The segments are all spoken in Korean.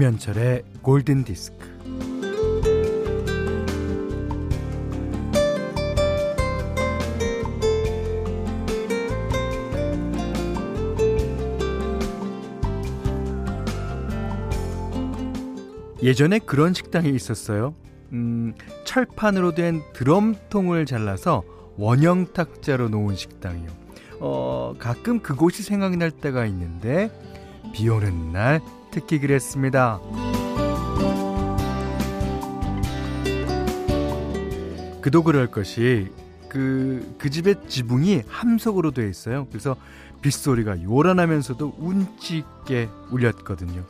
김현철의 골든 디스크. 예전에 그런 식당이 있었어요. 음, 철판으로 된 드럼통을 잘라서 원형 탁자로 놓은 식당이요. 어, 가끔 그곳이 생각날 때가 있는데 비 오는 날 특히 그랬습니다. 그도 그럴 것이 그, 그 집의 지붕이 함석으로 되어 있어요. 그래서 빗소리가 요란하면서도 운치 있게 울렸거든요.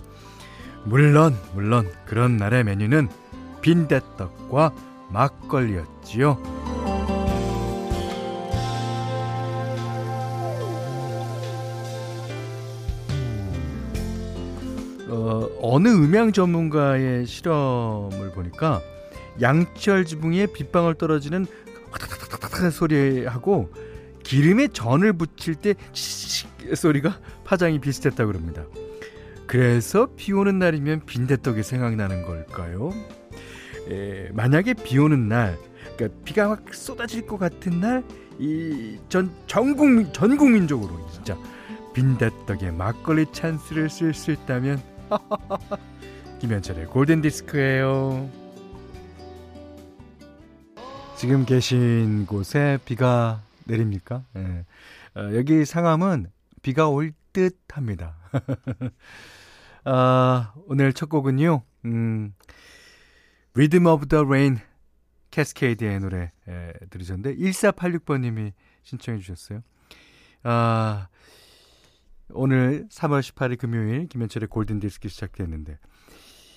물론, 물론 그런 날의 메뉴는 빈대떡과 막걸리였지요. 어, 어느 음향 전문가의 실험을 보니까 양철 지붕에 빗방울 떨어지는 소리하고 기름에 전을 붙일 때 소리가 파장이 비슷했다고 그럽니다. 그래서 비 오는 날이면 빈대떡이 생각나는 걸까요? 에, 만약에 비 오는 날, 그러니까 비가 막 쏟아질 것 같은 날, 이 전 전국민 전 국민적으로 진짜 빈대떡에 막걸리 찬스를 쓸 수 있다면 김현철의 골든 디스크예요. 지금 계신 곳에 비가 내립니까? 예. 어, 여기 상암은 비가 올 듯 합니다. 아, 오늘 첫 곡은요. 음, Rhythm of the Rain 캐스케이드의 노래 예, 들으셨는데 1486번님이 신청해 주셨어요. 아, 오늘 3월 18일 금요일 김현철의 골든 디스크 시작됐는데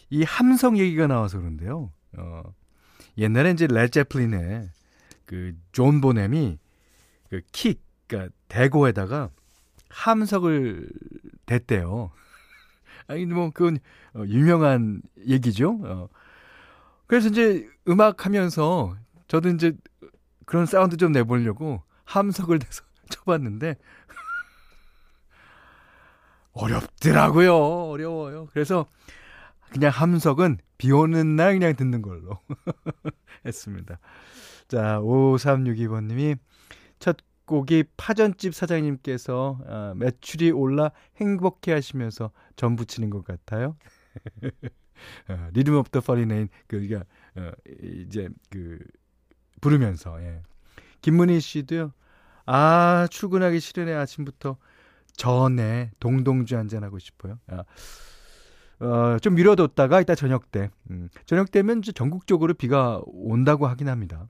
이 함석 얘기가 나와서 그런데요. 어, 옛날에 이제 레드 제플린의 그 존 보넘이 그 킥, 그러니까 대고에다가 함석을 댔대요. 아니 뭐 그건 어, 유명한 얘기죠. 어. 그래서 이제 음악 하면서 저도 이제 그런 사운드 좀 내보려고 함석을 대서 쳐봤는데 어렵더라고요. 어려워요. 그래서 그냥 함석은 비 오는 날 그냥 듣는 걸로 했습니다. 자, 5362번님이 첫 곡이 파전집 사장님께서 어, 매출이 올라 행복해 하시면서 전 부치는 것 같아요. 어, Rhythm of the Falling Rain 그니까 어, 이제 그 부르면서 예. 김문희 씨도요. 아 출근하기 싫으네 아침부터 전에 동동주 한잔 하고 싶어요. 아, 어, 좀 미뤄뒀다가 이따 저녁 때 음, 저녁 때면 전국적으로 비가 온다고 하긴 합니다.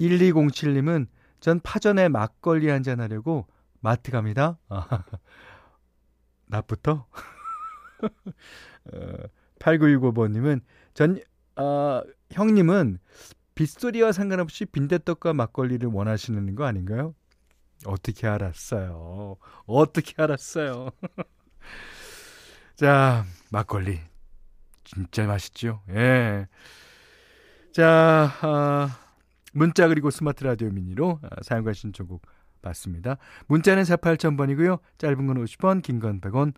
1207님은 전 파전에 막걸리 한잔 하려고 마트 갑니다. 아, 낮부터? 어, 8965번님은 전, 아, 형님은 빗소리와 상관없이 빈대떡과 막걸리를 원하시는 거 아닌가요? 어떻게 알았어요? 어떻게 알았어요? 자, 막걸리. 진짜 맛있죠? 예. 자, 아, 문자 그리고 스마트 라디오 미니로 아, 사용과 신청곡 받습니다. 문자는 48,000번이고요. 짧은 건 50원, 긴 건 100원,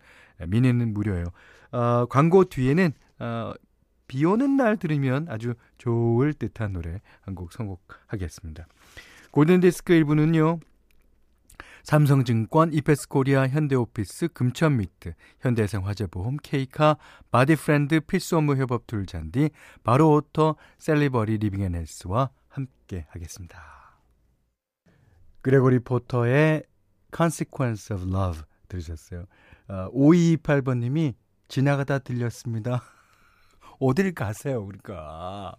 미니는 무료예요. 어, 광고 뒤에는 어, 비 오는 날 들으면 아주 좋을 듯한 노래 한 곡 선곡하겠습니다. 골든디스크 1부는요. 삼성증권, 이페스코리아, 현대오피스, 금천미트, 현대해상화재보험, 케이카, 바디프렌드, 필수업무 협업 툴 잔디, 바로오더, 셀리버리 리빙앤헬스와 함께 하겠습니다. 그레고리 포터의 Consequence of Love 들으셨어요. 어, 5228번님이 지나가다 들렸습니다. 어딜 가세요, 그러니까.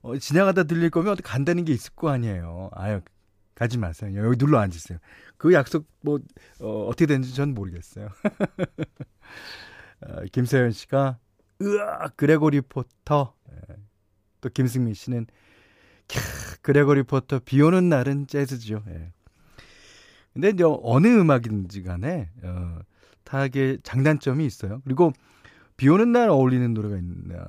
어, 지나가다 들릴 거면 어디 간다는 게 있을 거 아니에요. 아유, 가지 마세요. 여기 눌러 앉으세요. 그 약속 뭐 어, 어떻게 되는지 전 모르겠어요. 어, 김세현 씨가 으아 그레고리 포터 예. 또 김승민 씨는 캬, 그레고리 포터 비 오는 날은 재즈죠. 예. 근데 이제 어느 음악인지 간에 어, 다게 장단점이 있어요. 그리고 비 오는 날 어울리는 노래가 있나,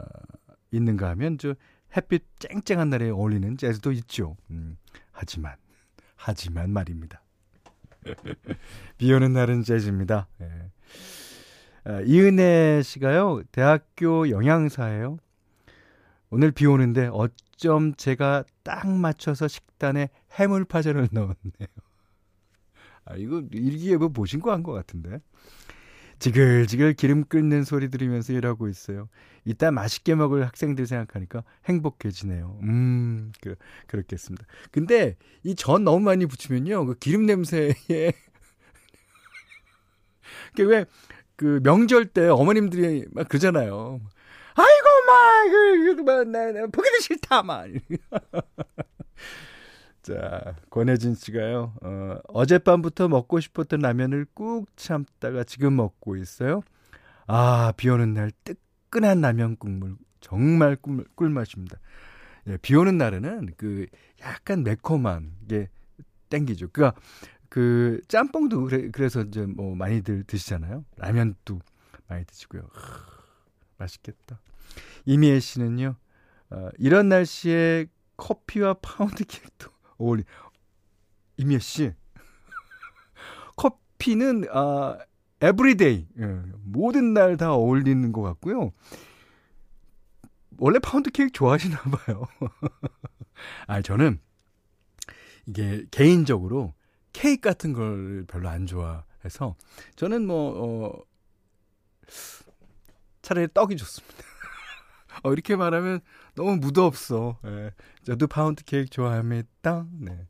있는가 하면 저 햇빛 쨍쨍한 날에 어울리는 재즈도 있죠. 음, 하지만 하지만 말입니다. 비 오는 날은 재즈입니다. 예. 아, 이은혜 씨가요, 대학교 영양사예요. 오늘 비 오는데 어쩜 제가 딱 맞춰서 식단에 해물파전을 넣었네요. 아, 이거 일기예보 보신 거 한 것 같은데. 지글지글 기름 끓는 소리 들으면서 일하고 있어요. 이따 맛있게 먹을 학생들 생각하니까 행복해지네요. 음, 그, 그렇겠습니다. 근데 이 전 너무 많이 붙이면요. 그 기름 냄새에. 그 왜, 그 명절 때 어머님들이 막 그러잖아요. 아이고, 막, 그, 그, 막, 나, 나, 보기도 싫다, 막. 자, 권혜진 씨가요, 어, 어젯밤부터 먹고 싶었던 라면을 꾹 참다가 지금 먹고 있어요. 아, 비 오는 날 뜨 끈한 라면 국물. 정말 꿀, 꿀맛입니다. 예, 비 오는 날에는 그 약간 매콤한 게 땡기죠. 그니까 그 짬뽕도 그래, 그래서 이제 뭐 많이들 드시잖아요. 라면도 많이 드시고요. 하, 맛있겠다. 이미애 씨는요, 어, 이런 날씨에 커피와 파운드 케이크도 어울리. 이미애 씨. 커피는 아 everyday 예, 모든 날 다 어울리는 것 같고요. 원래 파운드 케이크 좋아하시나 봐요. 아 저는 이게 개인적으로 케이크 같은 걸 별로 안 좋아해서 저는 뭐 어, 차라리 떡이 좋습니다. 어, 이렇게 말하면 너무 무드없어. 예. 저도 파운드 케이크 좋아합니다. 네.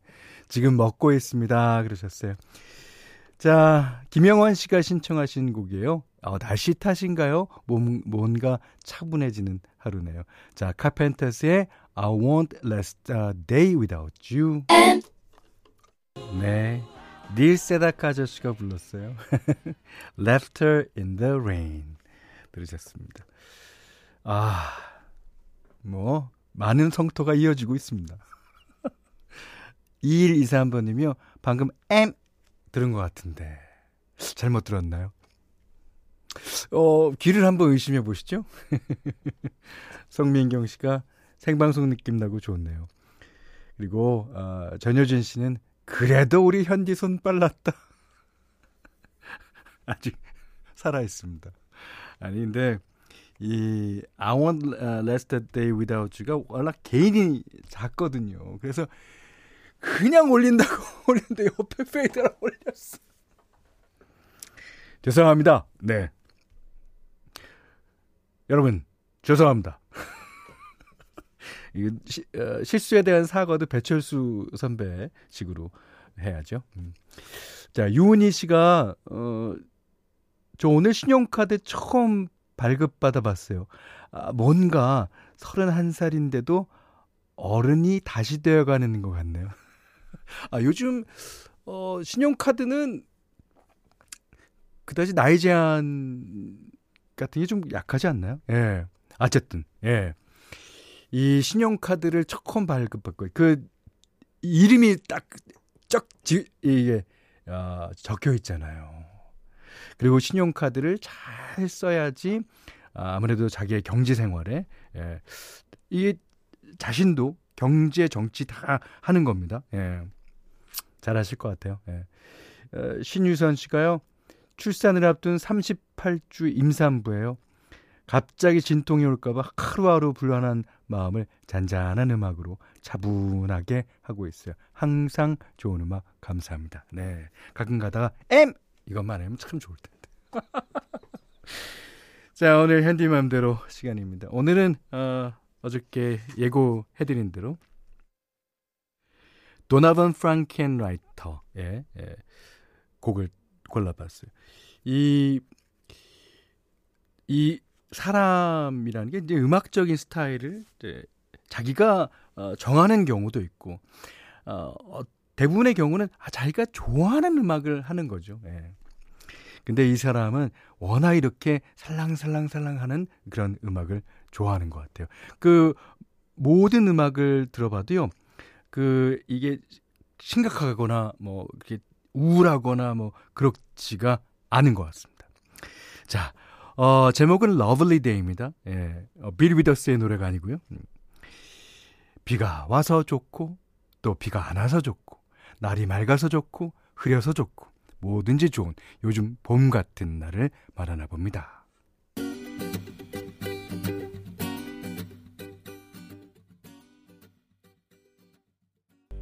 지금 먹고 있습니다. 그러셨어요. 자, 김영환 씨가 신청하신 곡이에요. 어, 날씨 탓인가요? 몸, 뭔가 차분해지는 하루네요. 자, 카펜터스의 I won't last a day without you. 네. 닐 세다카 아저씨가 불렀어요. Laughter in the Rain. 들으셨습니다. 아, 뭐, 많은 성토가 이어지고 있습니다. 2123번이며, 방금 M 들은 것 같은데, 잘못 들었나요? 어, 귀를 한번 의심해 보시죠. 성민경 씨가 생방송 느낌 나고 좋네요. 그리고, 어, 전효진 씨는, 그래도 우리 현디 손 빨랐다. 아직 살아 있습니다. 아니, 근데, 이 I Won't Last a Day Without You가 워낙 gain이 작거든요. 그래서 그냥 올린다고 올렸는데 옆에 fader를 올렸어. 죄송합니다. 네. 여러분, 죄송합니다. 이 시, 어, 실수에 대한 사과도 배철수 선배 식으로 해야죠. 음. 자, 유은희 씨가, 어, 저 오늘 신용카드 처음 발급받아 봤어요. 아, 뭔가 31살인데도 어른이 다시 되어가는 것 같네요. 아, 요즘, 어, 신용카드는 그다지 나이 제한 같은 게 좀 약하지 않나요? 예. 어쨌든, 예. 이 신용카드를 처음 발급받고, 그, 이름이 딱, 쩍, 지, 이게, 어, 적혀 있잖아요. 그리고 신용카드를 잘 써야지 아, 아무래도 자기의 경제 생활에 예, 이게 자신도 경제 정치 다 하는 겁니다. 예. 잘하실 것 같아요. 예. 어, 신유선 씨가요. 출산을 앞둔 38주 임산부예요. 갑자기 진통이 올까봐 하루하루 불안한 마음을 잔잔한 음악으로 차분하게 하고 있어요. 항상 좋은 음악 감사합니다. 네. 가끔 가다가 M 이것만 하면 참 좋을 텐데. 자, 오늘 현디맘대로 시간입니다. 오늘은 어, 어저께 예고해드린 대로 도나반 프랑켄라이터의 예, 곡을 골라봤어요. 이, 이 사람이라는 게 이제 음악적인 스타일을 이제 자기가 어, 정하는 경우도 있고, 어, 어 대부분의 경우는 아, 자기가 좋아하는 음악을 하는 거죠. 예. 근데 이 사람은 워낙 이렇게 살랑살랑살랑 하는 그런 음악을 좋아하는 것 같아요. 그 모든 음악을 들어봐도요, 그 이게 심각하거나 뭐 이렇게 우울하거나 뭐 그렇지가 않은 것 같습니다. 자, 어, 제목은 Lovely Day입니다. 예, 어, 빌 위더스의 노래가 아니고요. 음. 비가 와서 좋고 또 비가 안 와서 좋고 날이 맑아서 좋고 흐려서 좋고 뭐든지 좋은 요즘 봄 같은 날을 말하나 봅니다.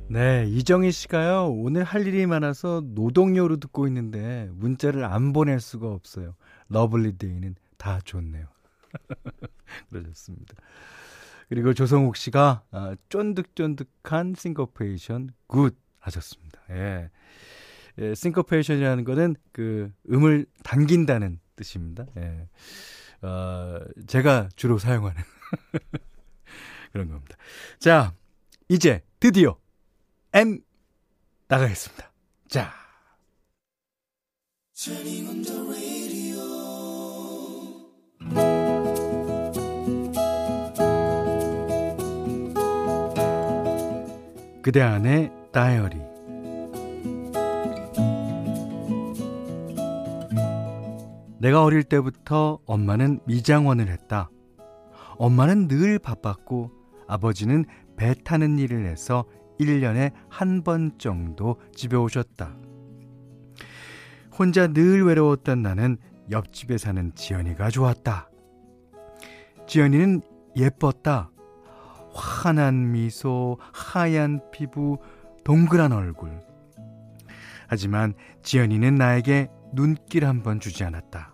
네, 이정희 씨가요, 오늘 할 일이 많아서 노동요로 듣고 있는데 문자를 안 보낼 수가 없어요. Lovely Day는 다 좋네요. 그러셨습니다. 그리고 조성욱 씨가 아, 쫀득쫀득한 싱커페이션 good 하셨습니다. 예. 예, 싱커페이션이라는 거는 그 음을 당긴다는 뜻입니다. 예. 어, 제가 주로 사용하는 그런 겁니다. 자, 이제 드디어 M 나가겠습니다. 자. 그대 안의 다이어리 내가 어릴 때부터 엄마는 미장원을 했다. 엄마는 늘 바빴고 아버지는 배 타는 일을 해서 1년에 한 번 정도 집에 오셨다. 혼자 늘 외로웠던 나는 옆집에 사는 지연이가 좋았다. 지연이는 예뻤다. 환한 미소, 하얀 피부, 동그란 얼굴. 하지만 지연이는 나에게 눈길 한 번 주지 않았다.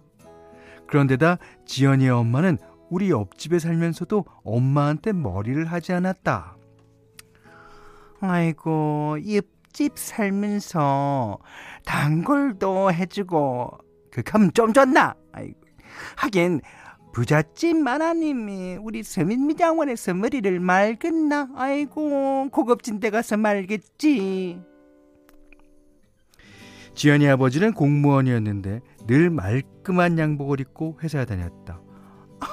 그런데다 지연이의 엄마는 우리 옆집에 살면서도 엄마한테 머리를 하지 않았다. 아이고, 옆집 살면서 단골도 해주고, 그감 좀 줬나? 아이고. 하긴, 부잣집 마나님이 우리 서민미장원에서 머리를 말겠나? 아이고, 고급진 데 가서 말겠지. 지연이 아버지는 공무원이었는데 늘 말끔한 양복을 입고 회사에 다녔다.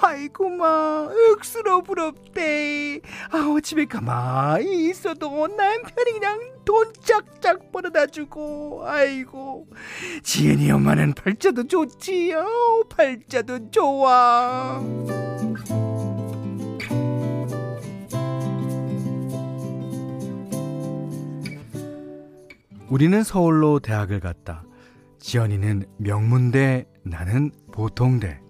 아이고 마 억수로 부럽대. 아우 집에 가만히 있어도 남편이 그냥 돈 짝짝 벌어다 주고 아이고. 지은이 엄마는 팔자도 좋지. 어 팔자도 좋아. 우리는 서울로 대학을 갔다. 지연이는 명문대 나는 보통대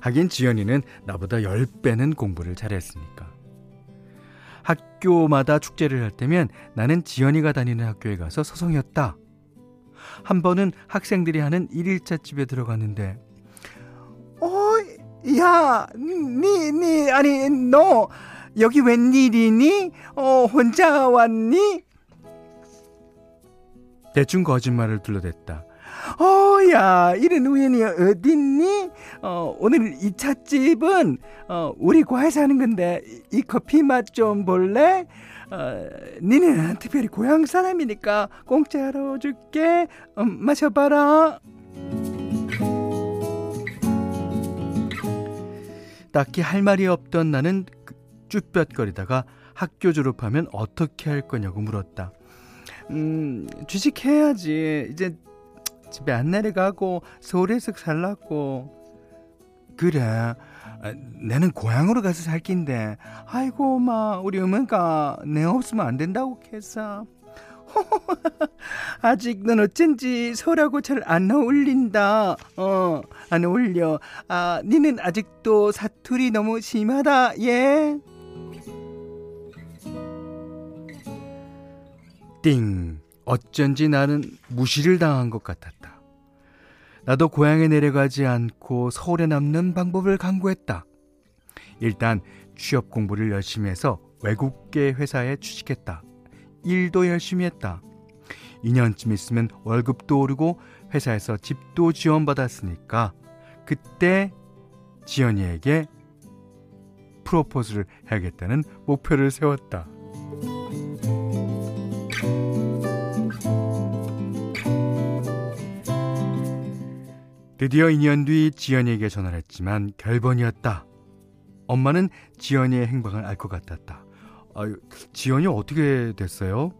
하긴 지연이는 나보다 10배는 공부를 잘했으니까. 학교마다 축제를 할 때면 나는 지연이가 다니는 학교에 가서 서성였다. 한 번은 학생들이 하는 1일차 집에 들어갔는데 어, 야, 니, 니, 아니, 너 여기 웬일이니? 어, 혼자 왔니? 대충 거짓말을 둘러댔다. 어, 야, 이런 우연이 어딨니? 어, 오늘 이 찻집은, 어, 우리 과에서 하는 건데, 이 커피 맛 좀 볼래? 어, 니는 특별히 고향 사람이니까 공짜로 줄게. 어, 마셔봐라. 딱히 할 말이 없던 나는 그 쭈뼛거리다가 학교 졸업하면 어떻게 할 거냐고 물었다. 음, 주식해야지. 이제 집에 안 내려가고 서울에서 살라고. 그래. 아, 내는 고향으로 가서 살 낀데. 아이고, 마, 우리 어머니가 내 없으면 안 된다고 했어. 아직 넌 어쩐지 서울하고 잘 안 어울린다. 어, 안 어울려. 아, 니는 아직도 사투리 너무 심하다, 예? 띵. 어쩐지 나는 무시를 당한 것 같았다. 나도 고향에 내려가지 않고 서울에 남는 방법을 강구했다. 일단 취업 공부를 열심히 해서 외국계 회사에 취직했다. 일도 열심히 했다. 2년쯤 있으면 월급도 오르고 회사에서 집도 지원받았으니까 그때 지연이에게 프로포즈를 해야겠다는 목표를 세웠다. 드디어 2년 뒤 지연이에게 전화를 했지만 결번이었다. 엄마는 지연이의 행방을 알 것 같았다. 아유, 지연이 어떻게 됐어요?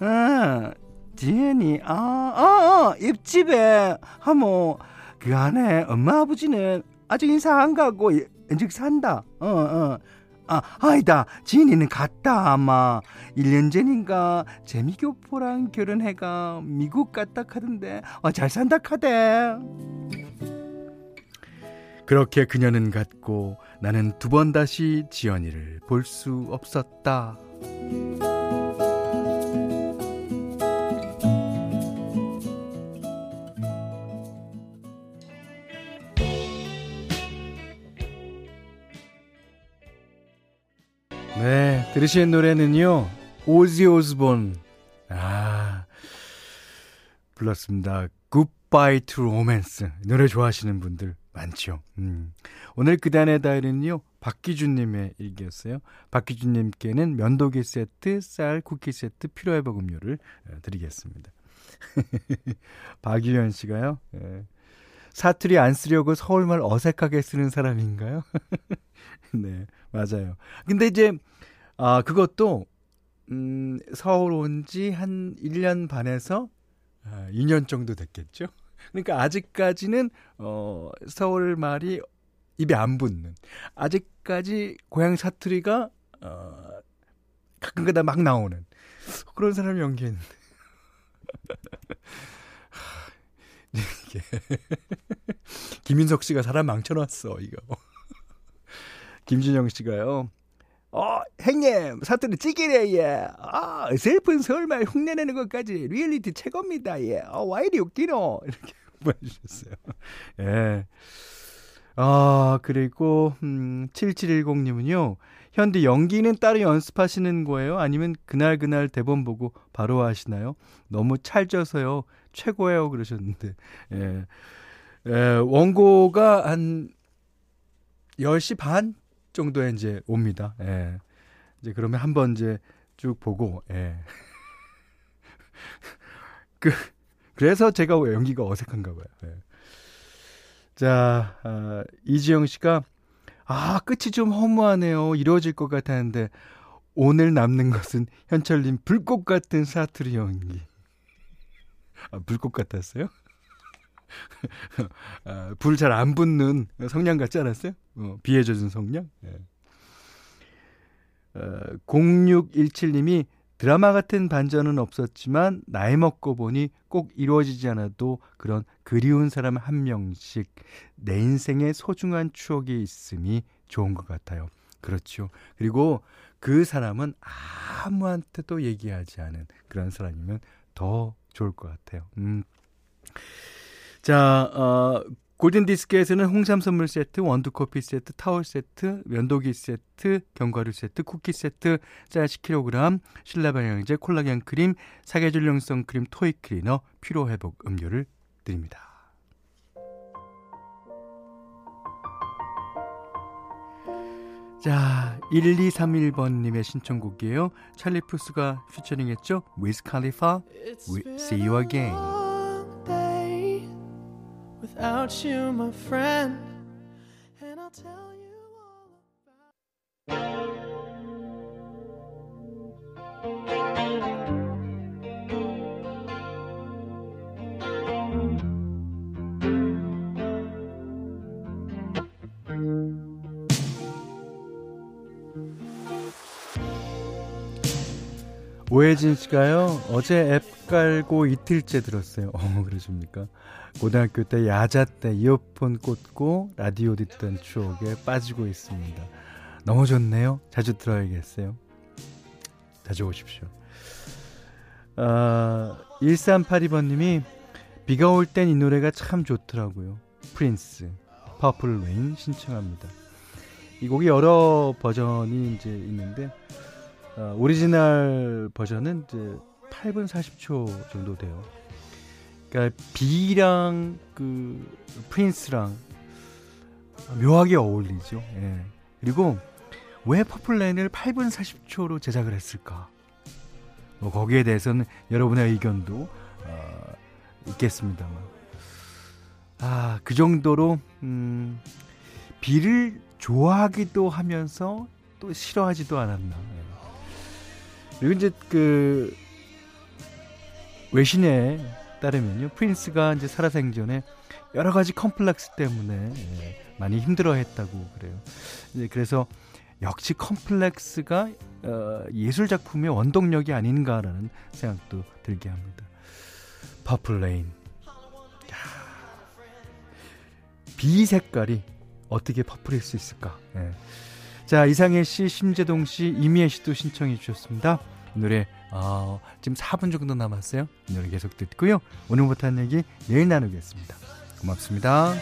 아, 지연이, 아, 아, 아 옆집에, 하모, 그 안에 엄마 아버지는 아직 인사 안 가고, 인직 산다. 어, 어. 아, 아니다. 지인이는 갔다, 아마. 1년 전인가 재미교포랑 결혼해가 미국 갔다 카던데, 어, 잘 산다 카대. 그렇게 그녀는 갔고 나는 두 번 다시 지연이를 볼 수 없었다. 네, 들으신 노래는요. 오지 오즈본. 아, 불렀습니다. Goodbye to Romance. 노래 좋아하시는 분들 많죠. 음. 오늘 그단의 다이는요 박기준님의 일기였어요. 박기준님께는 면도기 세트, 쌀, 쿠키 세트, 필요회복 음료를 어, 드리겠습니다. 박유현 씨가요. 예. 사투리 안 쓰려고 서울말 어색하게 쓰는 사람인가요? 네, 맞아요. 근데 이제, 아, 그것도, 음, 서울 온 지 한 1년 반에서 아, 2년 정도 됐겠죠? 그러니까 아직까지는, 어, 서울 말이 입에 안 붙는. 아직까지 고향 사투리가, 어, 가끔가다 막 나오는. 그런 사람이 연기했는데. 이게 김인석 씨가 사람 망쳐놨어 이거. 김준영 씨가요. 어, 형님, 사투리 찌기래, 예. 아, 슬픈 서울말 흉내내는 것까지 리얼리티 최고입니다, 예. 아, 와 이리 웃기노? 이렇게 보내주셨어요. 예. 아, 그리고, 음, 7710님은요, 현디 연기는 따로 연습하시는 거예요? 아니면 그날그날 대본 보고 바로 하시나요? 너무 찰져서요. 최고예요. 그러셨는데, 예. 예, 원고가 한 10시 반 정도에 이제 옵니다. 예. 이제 그러면 한번 이제 쭉 보고, 예. 그, 그래서 제가 연기가 어색한가 봐요. 예. 자, 아, 이지영 씨가, 아, 끝이 좀 허무하네요. 이루어질 것 같았는데, 오늘 남는 것은 현철님 불꽃 같은 사투리 연기. 아, 불꽃 같았어요? 아, 불잘 안 붙는 성냥 같지 않았어요? 어, 비에 젖은 성냥? 예. 어, 0617님이 드라마 같은 반전은 없었지만 나이 먹고 보니 꼭 이루어지지 않아도 그런 그리운 사람 한 명씩 내 인생에 소중한 추억이 있음이 좋은 것 같아요. 그렇죠. 그리고 그 사람은 아무한테도 얘기하지 않은 그런 사람이면 더 좋을 것 같아요. 음. 자, 어, 골든디스크에서는 홍삼 선물 세트, 원두커피 세트, 타월 세트, 면도기 세트, 견과류 세트, 쿠키 세트, 쌀 10kg, 신라방향제, 콜라겐 크림, 사계절용 선크림, toy cleaner, 피로회복 음료를 드립니다. 자, 1231번님의 신청곡이에요. 찰리 푸스가 피처링 했죠? Wiz Khalifa, We See You Again. Without you, my friend, and I'll tell you all about. 오혜진 씨가요, 어제 앱 깔고 이틀째 들었어요. 어, 그러십니까? 고등학교 때 야자 때 이어폰 꽂고 라디오 듣던 추억에 빠지고 있습니다. 너무 좋네요. 자주 들어야겠어요. 자주 오십시오. 아, 1382번님이 비가 올 땐 이 노래가 참 좋더라고요. 프린스, Purple Rain 신청합니다. 이 곡이 여러 버전이 이제 있는데, 어, 오리지널 버전은 이제 8분 40초 정도 돼요. 그러니까 비랑 그 프린스랑 묘하게 어울리죠. 예. 그리고 왜 Purple Rain을 8분 40초로 제작을 했을까? 뭐 거기에 대해서는 여러분의 의견도 어, 있겠습니다만. 아, 그 정도로 음, 비를 좋아하기도 하면서 또 싫어하지도 않았나. 예. 그리고 이제 그 외신에 따르면요 프린스가 이제 살아생전에 여러 가지 컴플렉스 때문에 예, 많이 힘들어했다고 그래요. 이제 그래서 역시 컴플렉스가 어, 예술 작품의 원동력이 아닌가라는 생각도 들게 합니다. Purple Rain. 비 색깔이 어떻게 퍼플일 수 있을까? 예. 자 이상해 씨, 심재동 씨, 이미애 씨도 신청해 주셨습니다. 이 노래 어, 지금 4분 정도 남았어요. 이 노래 계속 듣고요. 오늘 못한 얘기 내일 나누겠습니다. 고맙습니다.